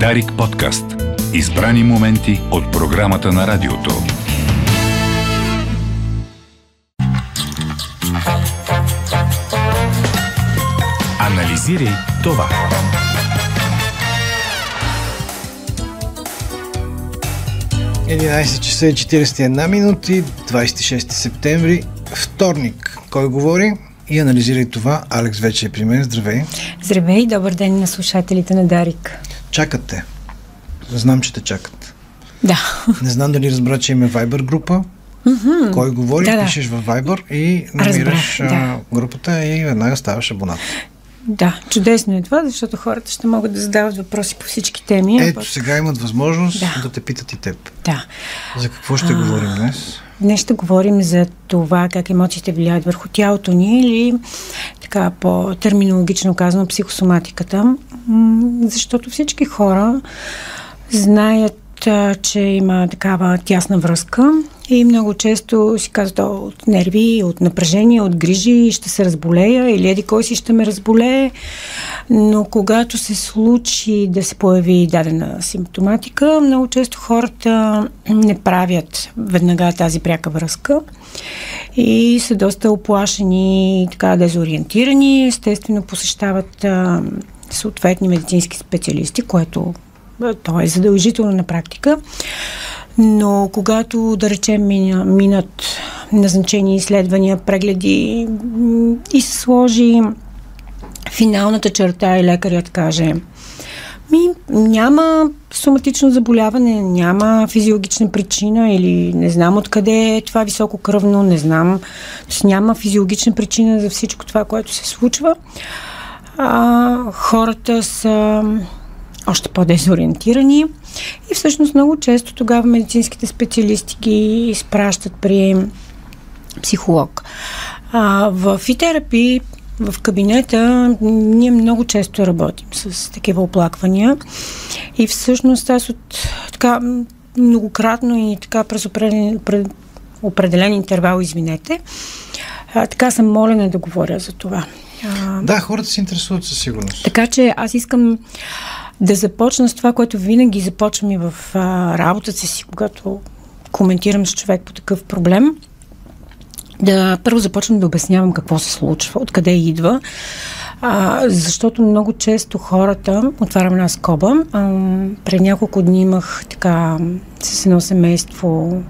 Дарик подкаст. Избрани моменти от програмата на радиото. Анализирай това. Единайсет часа и 41 минути, 26 септември, вторник. Кой говори? И анализирай това. Алекс вече е при мен. Здравей. Здравей, добър ден на слушателите на Дарик. Чакат те. Знам, че те чакат. Да. Не знам дали разбра, че има Viber група. Mm-hmm. Кой говори, да, да. пишеш в Viber и намираш Разбрах, да. групата и веднага ставаш абонат. Да, чудесно е това, защото хората ще могат да задават въпроси по всички теми. а Ето, пък- сега имат възможност да, Да. те питат и теб. Да. За какво ще говорим днес? Днес ще говорим за това как емоциите влияят върху тялото ни или така по-терминологично казано психосоматиката, защото всички хора знаят, а, че има такава тясна връзка и много често си казват «О, от нерви, от напрежение, от грижи ще се разболея или еди кой си ще ме разболее, но когато се случи да се появи дадена симптоматика, много често хората не правят веднага тази пряка връзка и са доста оплашени така дезориентирани. Естествено посещават съответни медицински специалисти, което то е задължително на практика. Но когато, да речем, мина, минат назначени изследвания, прегледи и се сложи финалната черта и лекарят каже ми, няма соматично заболяване, няма физиологична причина или не знам откъде е това високо кръвно, не знам, няма физиологична причина за всичко това, което се случва. А, хората са още по-дезориентирани и всъщност много често тогава медицинските специалисти ги изпращат при психолог. А, в и-терапии, в кабинета, ние много често работим с такива оплаквания и всъщност аз от така многократно и така през определен, пред определен интервал, извинете, а, така съм молена да говоря за това. А, Да, хората се интересуват със сигурност. така че аз искам да започна с това, което винаги започвам и в а, работата си, когато коментирам с човек по такъв проблем. Да първо започвам да обяснявам какво се случва, откъде идва. А, защото много често хората, отварям една скоба, а, пред няколко дни имах така с едно семейство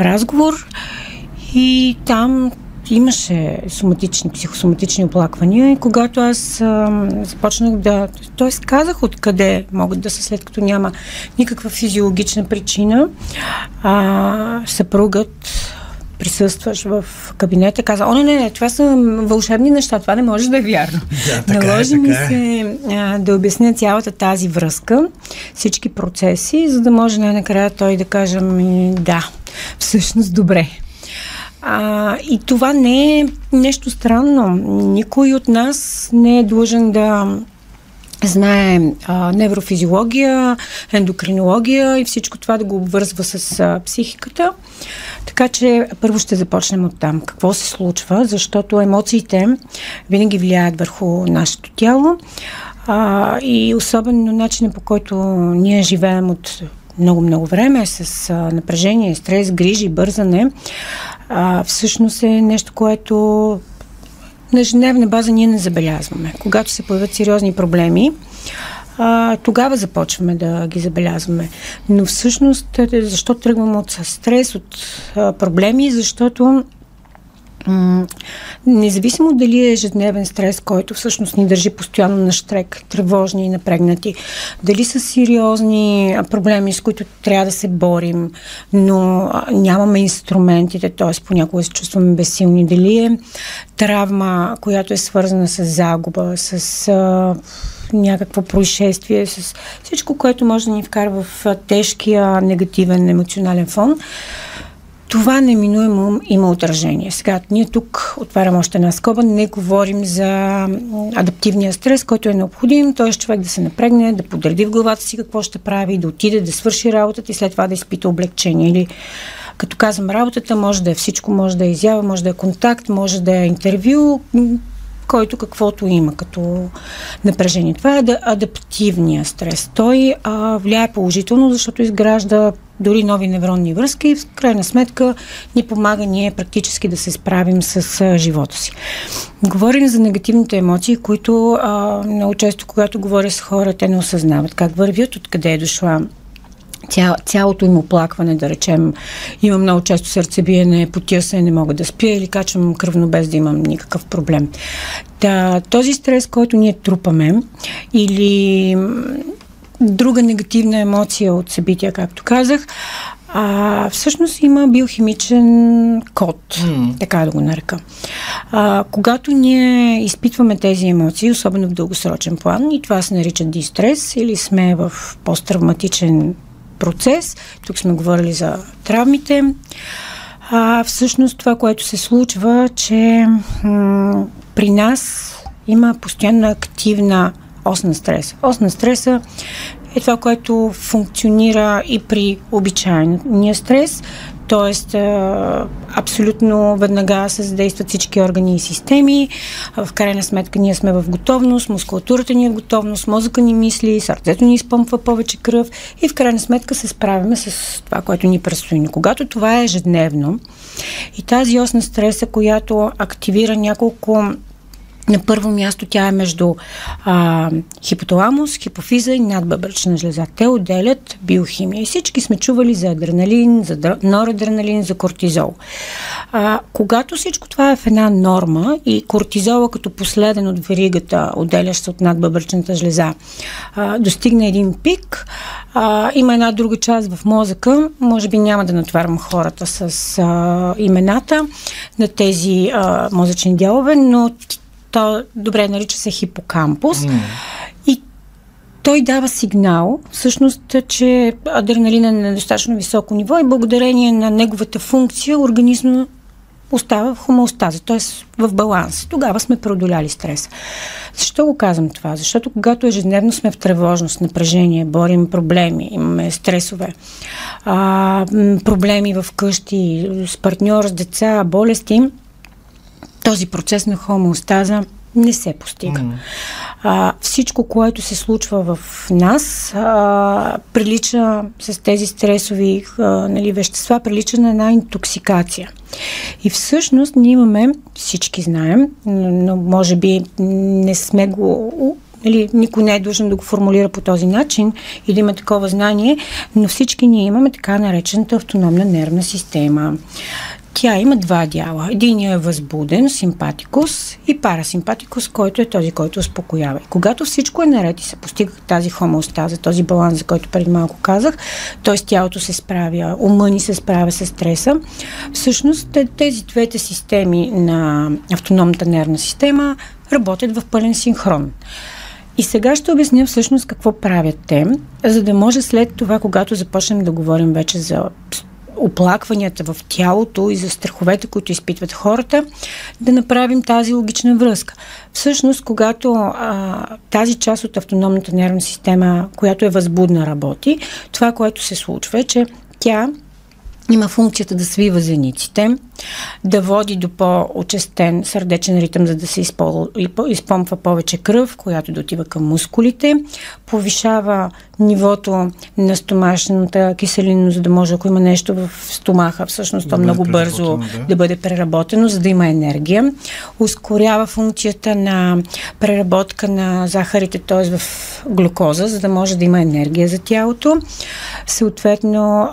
разговор и там имаше соматични, психосоматични оплаквания и когато аз а, започнах да... т.е. казах откъде могат да са, след като няма никаква физиологична причина, а, съпругът присъстваш в кабинета, каза, о, не, не, не, това са вълшебни неща, това не може да е вярно. Да, е, Наложи ми е. се а, да обясня цялата тази връзка, всички процеси, за да може най-накрая той да каже ми, да, всъщност добре. А, и това не е нещо странно. Никой от нас не е длъжен да знае а, неврофизиология, ендокринология и всичко това да го обвързва с а, психиката. Така че първо ще започнем от там. Какво се случва? Защото емоциите винаги влияят върху нашето тяло а, и особено начинът по който ние живеем от много-много време с а, напрежение, стрес, грижи, бързане, а, всъщност е нещо, което на ежедневна база ние не забелязваме. Когато се появят сериозни проблеми, а, тогава започваме да ги забелязваме. Но всъщност, е, защо тръгваме от стрес, от а, проблеми? Защото независимо дали е ежедневен стрес, който всъщност ни държи постоянно на штрек, тревожни и напрегнати, дали са сериозни проблеми, с които трябва да се борим, но нямаме инструментите, т.е. понякога се чувстваме безсилни, дали е травма, която е свързана с загуба, с а, някакво происшествие, с всичко, което може да ни вкара в тежкия негативен емоционален фон, това неминуемо има отражение. Сега, ние тук отварям още една скоба, не говорим за адаптивния стрес, който е необходим, т.е. човек да се напрегне, да подреди в главата си какво ще прави, да отиде, да свърши работата и след това да изпита облегчение. Или като казвам работата, може да е всичко, може да е изява, може да е контакт, може да е интервю, който каквото има като напрежение. Това е адаптивния стрес. Той а, влияе положително, защото изгражда дори нови невронни връзки и в крайна сметка ни помага ние практически да се справим с а, живота си. Говорим за негативните емоции, които а, много често, когато говоря с хора, те не осъзнават как вървят, откъде е дошла ця, цялото им оплакване, да речем, имам много често сърцебиене, потия се, не мога да спя или качвам кръвно без да имам никакъв проблем. Та, този стрес, който ние трупаме или друга негативна емоция от събития, както казах, а, всъщност има биохимичен код, mm. така да го нарека. А, когато ние изпитваме тези емоции, особено в дългосрочен план, и това се нарича дистрес, или сме в посттравматичен процес. Тук сме говорили за травмите. А, всъщност това, което се случва, че м- при нас има постоянно активна ос на стреса. Ос на стреса е това, което функционира и при обичайния стрес, т.е. абсолютно веднага се задействат всички органи и системи. В крайна сметка ние сме в готовност, мускулатурата ни е в готовност, мозъка ни мисли, сърцето ни изпъмпва повече кръв и в крайна сметка се справяме с това, което ни предстои. Но когато това е ежедневно и тази ос на стреса, която активира няколко на първо място тя е между а, хипоталамус, хипофиза и надбъбречна жлеза. Те отделят биохимия. И всички сме чували за адреналин, за норадреналин, за кортизол. А, когато всичко това е в една норма и кортизола като последен от веригата, отделящ се от надбъбречната жлеза, а, достигне един пик, а, има една друга част в мозъка, може би няма да натварям хората с а, имената на тези а, мозъчни дялове, но то добре нарича се хипокампус. Mm. И той дава сигнал, всъщност, че адреналина е на достатъчно високо ниво и благодарение на неговата функция организма остава в хомеостаза, т.е. в баланс. Тогава сме преодоляли стрес. Защо го казвам това? Защото когато ежедневно сме в тревожност, напрежение, борим проблеми, имаме стресове, а, проблеми в къщи, с партньор, с деца, болести, този процес на хомеостаза не се постига. Mm. А, всичко, което се случва в нас, а, прилича с тези стресови а, нали, вещества, прилича на една интоксикация. И всъщност ние имаме, всички знаем, но може би не сме го Нали, никой не е длъжен да го формулира по този начин или да има такова знание, но всички ние имаме така наречената автономна нервна система. Тя има два дяла. Единият е възбуден, симпатикус и парасимпатикус, който е този, който успокоява. И когато всичко е наред и се постига тази хомеостаза, този баланс, за който преди малко казах, т.е. тялото се справя, ума ни се справя с стреса, всъщност тези двете системи на автономната нервна система работят в пълен синхрон. И сега ще обясня всъщност какво правят те, за да може след това, когато започнем да говорим вече за оплакванията в тялото и за страховете, които изпитват хората, да направим тази логична връзка. Всъщност, когато а, тази част от автономната нервна система, която е възбудна, работи, това, което се случва е, че тя има функцията да свива зениците, да води до по-очестен сърдечен ритъм, за да се изпомпва повече кръв, която да отива към мускулите, повишава нивото на стомашната киселина, за да може, ако има нещо в стомаха, всъщност да то много бързо да. да бъде преработено, за да има енергия. Ускорява функцията на преработка на захарите, т.е. в глюкоза, за да може да има енергия за тялото. Съответно,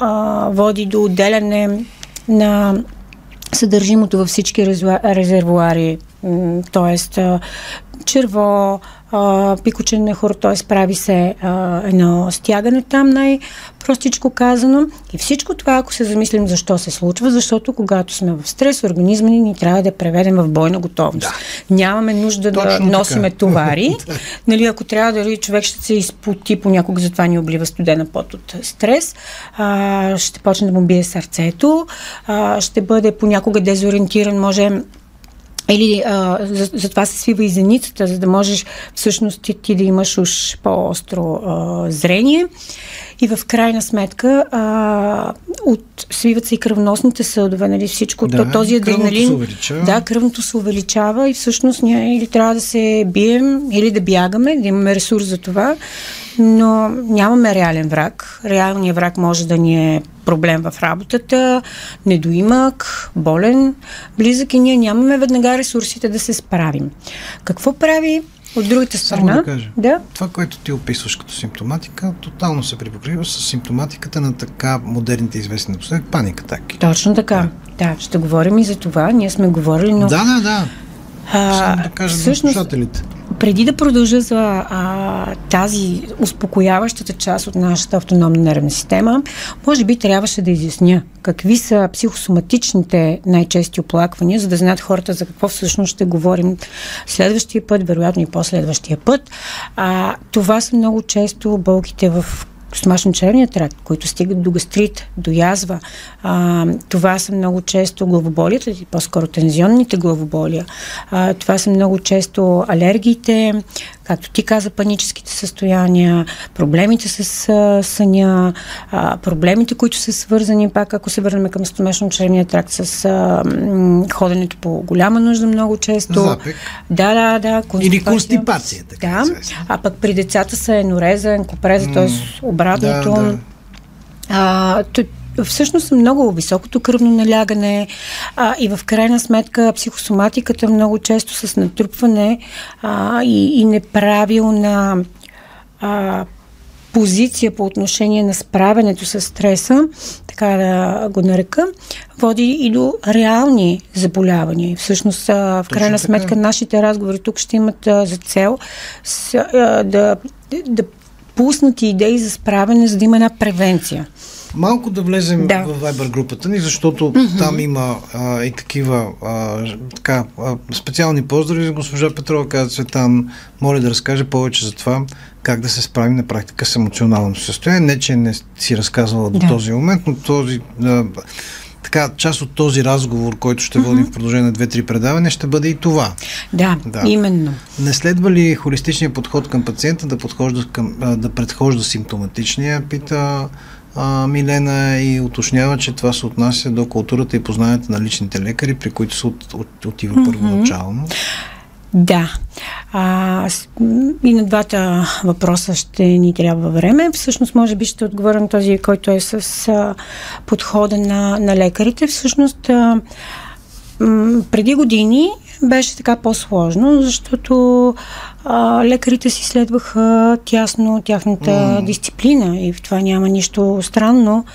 води до отделяне на съдържимото във всички резервуари, т.е. черво, пикочен мехур, т.е. прави се а, едно стягане там, най-простичко казано. И всичко това, ако се замислим защо се случва, защото когато сме в стрес, организма ни, ни трябва да преведем в бойна готовност. Да. Нямаме нужда Точно да носиме така. товари. нали, ако трябва дали човек ще се изпоти понякога, затова ни облива студена пот от стрес, а, ще почне да му бие сърцето, а, ще бъде понякога дезориентиран, може или а, за, за това се свива и зеницата, за да можеш всъщност ти, ти да имаш уж по-остро а, зрение. И в крайна сметка а, от свиват се и кръвносните съдове, нали, всичко, Да, то, този адреналин. увеличава. Да, кръвното се увеличава и всъщност ние или трябва да се бием, или да бягаме, да имаме ресурс за това, но нямаме реален враг. Реалният враг може да ни е проблем в работата, недоимък, болен, близък и ние нямаме веднага ресурсите да се справим. Какво прави от другата Само страна? да кажа. Да. Това, което ти описваш като симптоматика, тотално се припокрива с симптоматиката на така модерните известни напоследък паник атаки. Точно така. Да, ще говорим и за това. Ние сме говорили, но... Да, да, да. Само а, да кажа на всъщност, слушателите. Преди да продължа за а, тази успокояващата част от нашата автономна нервна система, може би трябваше да изясня какви са психосоматичните най-чести оплаквания, за да знаят хората за какво всъщност ще говорим следващия път, вероятно и последващия път. А, това са много често болките в стомашно-черния тракт, които стигат до гастрит, до язва. А, това са много често главоболията, по-скоро тензионните главоболия. А, това са много често алергиите, както ти каза, паническите състояния, проблемите с а, съня, а, проблемите, които са свързани, пак ако се върнем към стомашно-черния тракт, с а, м, ходенето по голяма нужда много често. Запек. Да, да, да. Или констипация, така Да, а пък при децата са енореза, енкопреза, т.е. обратното. да, да. А, всъщност много високото кръвно налягане а, и в крайна сметка психосоматиката много често с натрупване а, и, и неправилна а, позиция по отношение на справянето с стреса, така да го нарека, води и до реални заболявания. Всъщност, в крайна сметка, нашите разговори тук ще имат за цел да, да пуснат и идеи за справяне, за да има една превенция. Малко да влезем Да. в Viber групата ни, защото mm-hmm. там има а, и такива а, така, а, специални поздрави за госпожа Петрова, каза Цветан, моля да разкаже повече за това, как да се справим на практика с емоционалното състояние. Не, че не си разказвала до Да. този момент, но този, а, така, част от този разговор, който ще водим в продължение на 2-3 предавания, ще бъде и това. Да, Да. именно. Не следва ли холистичният подход към пациента да, подхожда към, да предхожда симптоматичния, пита а, Милена и уточнява, че това се отнася до културата и познанието на личните лекари, при които се от, от, отива mm-hmm. първоначално. Да. А, и на двата въпроса ще ни трябва време. Всъщност, може би ще отговоря на този, който е с а, подхода на, на лекарите. Всъщност, а, м, преди години беше така по-сложно, защото а, лекарите си следваха тясно тяхната М. дисциплина и в това няма нищо странно,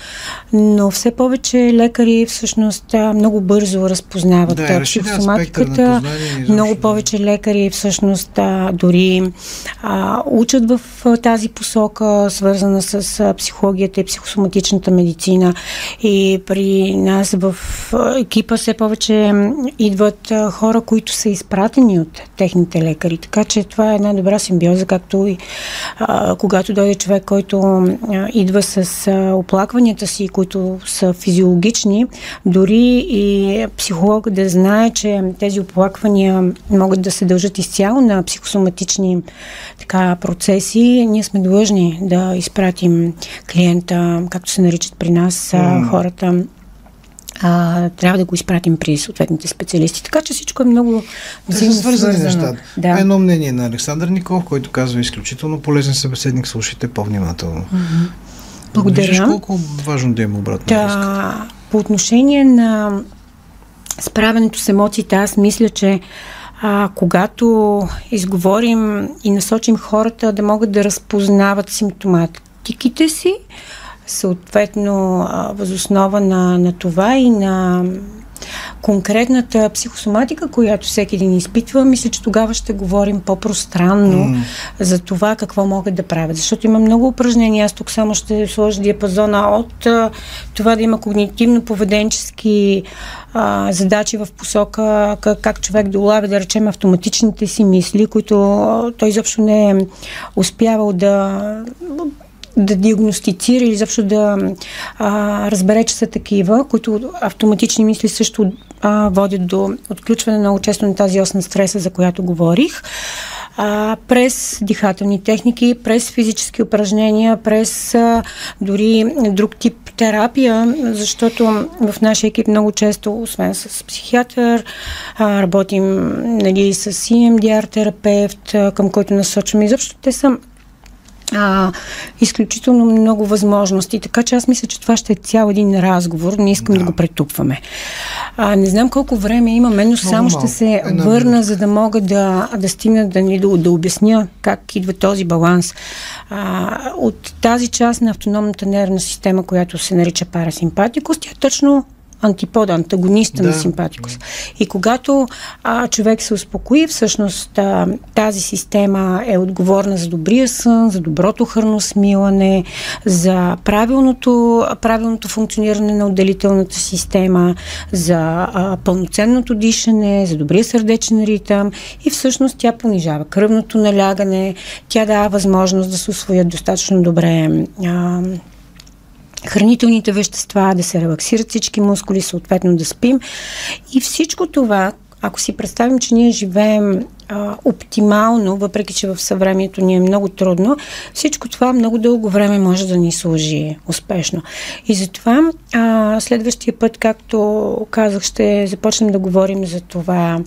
но все повече лекари всъщност много бързо разпознават Да, психосоматиката. Много повече лекари всъщност дори а, учат в тази посока, свързана с психологията и психосоматичната медицина. И при нас в екипа все повече идват хора, които са изпратени от техните лекари. Така че това е една добра симбиоза, както и а, когато дойде човек, който а, идва с а, оплакванията си, които са физиологични, дори и психолог да знае, че тези оплаквания могат да се дължат изцяло на психосоматични така, процеси, ние сме длъжни да изпратим клиента, както се наричат при нас а, хората, а, трябва да го изпратим при съответните специалисти. Така че всичко е много взаимно свързани нещата. Да. Едно мнение на Александър Николов, който казва изключително полезен събеседник, слушайте по-внимателно. Благодаря. Виждаш колко важно да има обратна връзка. Да, по отношение на справянето с емоциите, аз мисля, че а, когато изговорим и насочим хората да могат да разпознават симптоматиките си, съответно възоснова на, на това и на конкретната психосоматика, която всеки един изпитва, мисля, че тогава ще говорим по-пространно М. за това какво могат да правят. Защото има много упражнения. Аз тук само ще сложа диапазона от това да има когнитивно-поведенчески а, задачи в посока как, как човек да улавя, да речем, автоматичните си мисли, които той изобщо не е успявал да да диагностицира или заобщо да а, разбере, че са такива, които автоматични мисли също а, водят до отключване много често на тази ос стреса, за която говорих. а, през дихателни техники, през физически упражнения, през а, дори друг тип терапия, защото в нашия екип много често, освен с психиатър, а, работим нали, с EMDR терапевт, към който насочваме. Изобщо те са а, изключително много възможности. Така че аз мисля, че това ще е цял един разговор. Не искам да, да го претупваме. А, не знам колко време имаме, но само ще се Една върна, минута. за да мога да, да стигна да, ни, да, да обясня как идва този баланс. А, от тази част на автономната нервна система, която се нарича парасимпатикост, тя точно антипода, антагониста да. на симпатикус. И когато а, човек се успокои, всъщност а, тази система е отговорна за добрия сън, за доброто храносмилане, за правилното, правилното функциониране на отделителната система, за а, пълноценното дишане, за добрия сърдечен ритъм и всъщност тя понижава кръвното налягане, тя дава възможност да се освоят достатъчно добре а, хранителните вещества, да се релаксират всички мускули, съответно да спим. И всичко това, ако си представим, че ние живеем а, оптимално, въпреки че в съвремието ни е много трудно, всичко това много дълго време може да ни служи успешно. И затова а, следващия път, както казах, ще започнем да говорим за това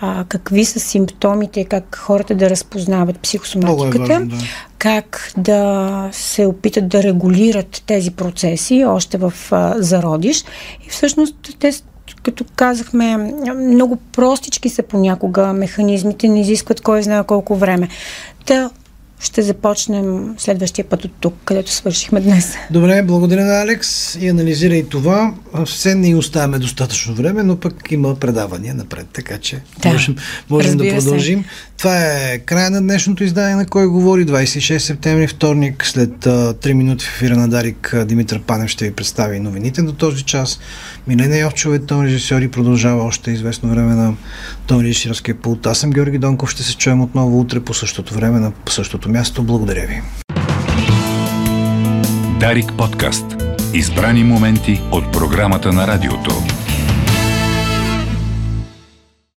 а, какви са симптомите, как хората да разпознават психосоматиката, е важно, да. как да се опитат да регулират тези процеси още в а, зародиш. И всъщност те като казахме, много простички са понякога механизмите, не изискват кой знае колко време. Та ще започнем следващия път от тук, където свършихме днес. Добре, благодаря на Алекс и анализирай това. Все не оставяме достатъчно време, но пък има предавания напред, така че да, можем, можем да продължим. Се. Това е края на днешното издание на Кой говори, 26 септември, вторник, след 3 минути в ефира на Дарик Димитър Панев ще ви представи новините до този час. Милена Йовчева е тон режисьор и продължава още известно време на тон режисьорския пулт. Аз съм Георги Донков, ще се чуем отново утре по същото време на същото място. Благодаря ви. Дарик подкаст. Избрани моменти от програмата на радиото.